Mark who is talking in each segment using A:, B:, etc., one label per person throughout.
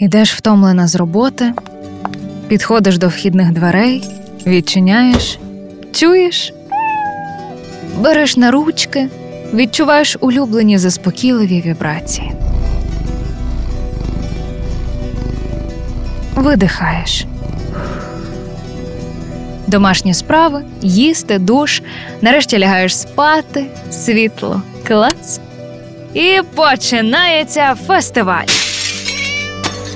A: Ідеш втомлена з роботи, підходиш до вхідних дверей, відчиняєш, чуєш, береш на ручки, відчуваєш улюблені заспокійливі вібрації. Видихаєш. Домашні справи, їсти, душ, нарешті лягаєш спати, світло, клац. І починається фестиваль.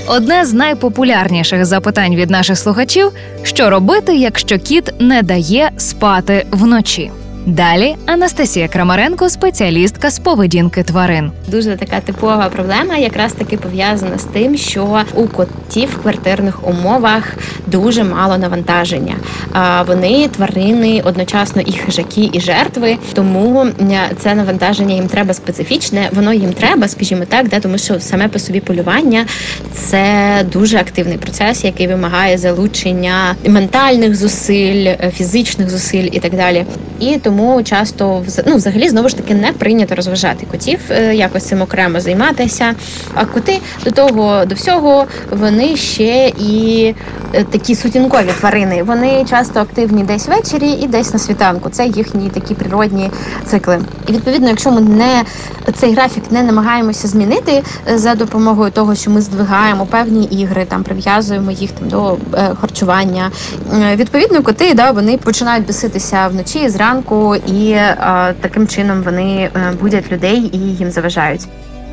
A: Одне з найпопулярніших запитань від наших слухачів: що робити, якщо кіт не дає спати вночі? Далі Анастасія Крамаренко, спеціалістка з поведінки тварин.
B: Дуже така типова проблема, якраз таки пов'язана з тим, що у котів в квартирних умовах дуже мало навантаження. А вони тварини одночасно і хижаки, і жертви. Тому це навантаження їм треба специфічне. Воно їм треба, скажімо так, да, тому що саме по собі полювання це дуже активний процес, який вимагає залучення ментальних зусиль, е, фізичних зусиль і так далі. І тому часто вз- ну, взагалі знову ж таки не прийнято розважати котів, е, якось цим окремо займатися. А коти до того до всього вони ще і такі сутінкові тварини. Вони часто активні десь ввечері і десь на світанку. Це їхні такі природні цикли. І відповідно, якщо ми не цей графік не намагаємося змінити е, за допомогою того, що ми здвигаємо певні ігри, там прив'язуємо їх там до е, харчування. Е, Відповідно, коти да вони починають біситися вночі зранку, і е, таким чином вони е, будять людей і їм заважають.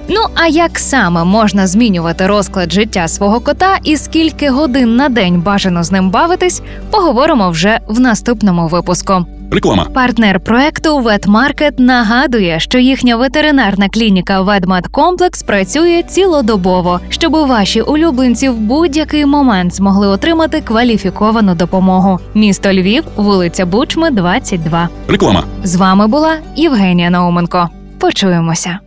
A: Ну а як саме можна змінювати розклад життя свого кота і скільки годин на день бажано з ним бавитись, поговоримо вже в наступному випуску.
C: Реклама.
A: Партнер проекту Ветмаркет нагадує, що їхня ветеринарна клініка Ведмедкомплекс працює цілодобово, щоб ваші улюбленці в будь-який момент змогли отримати кваліфіковану допомогу. Місто Львів, вулиця Бучми, 22.
C: Реклама.
A: З вами була Євгенія Науменко. Почуємося.